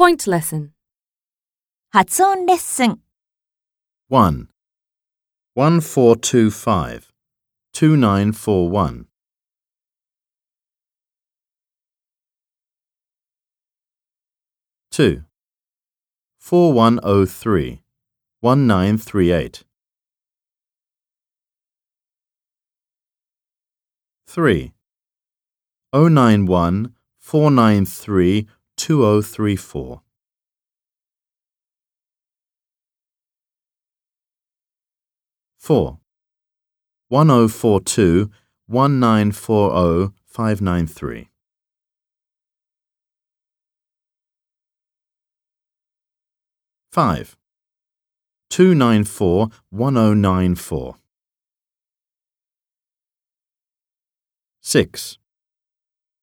Point lesson. 発音レッスン 1. 1425. 2941. Two. 1938 three one nine three eight. Three. Oh nine one four nine three 2034. Four. one oh four two one nine four oh five nine three. Five. two nine four one oh nine four. Six.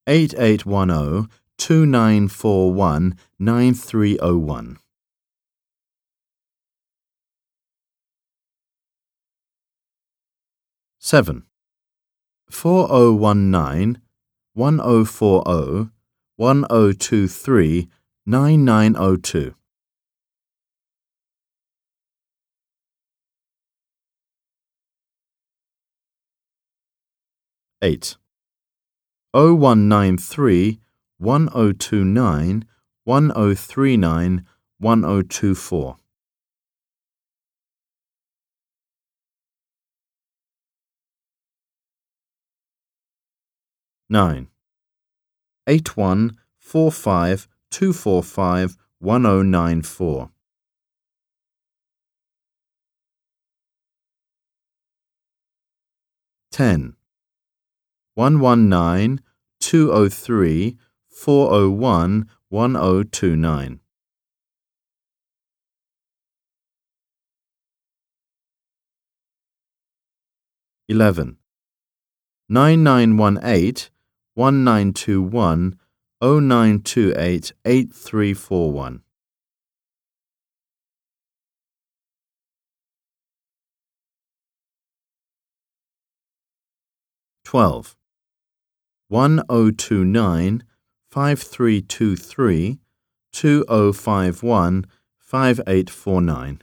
eight eight one oh 2941 9301. Seven. four oh one nine one oh four oh one oh two three nine nine oh two. Eight. oh one nine three 1029, 1039, 1024. Nine. eight one four five two four five one oh nine four. Ten. one one nine two oh three 401 1029. Eleven nine nine one eight one nine two one oh nine two eight eight three four one. 12. 1029 5323 2051 5849.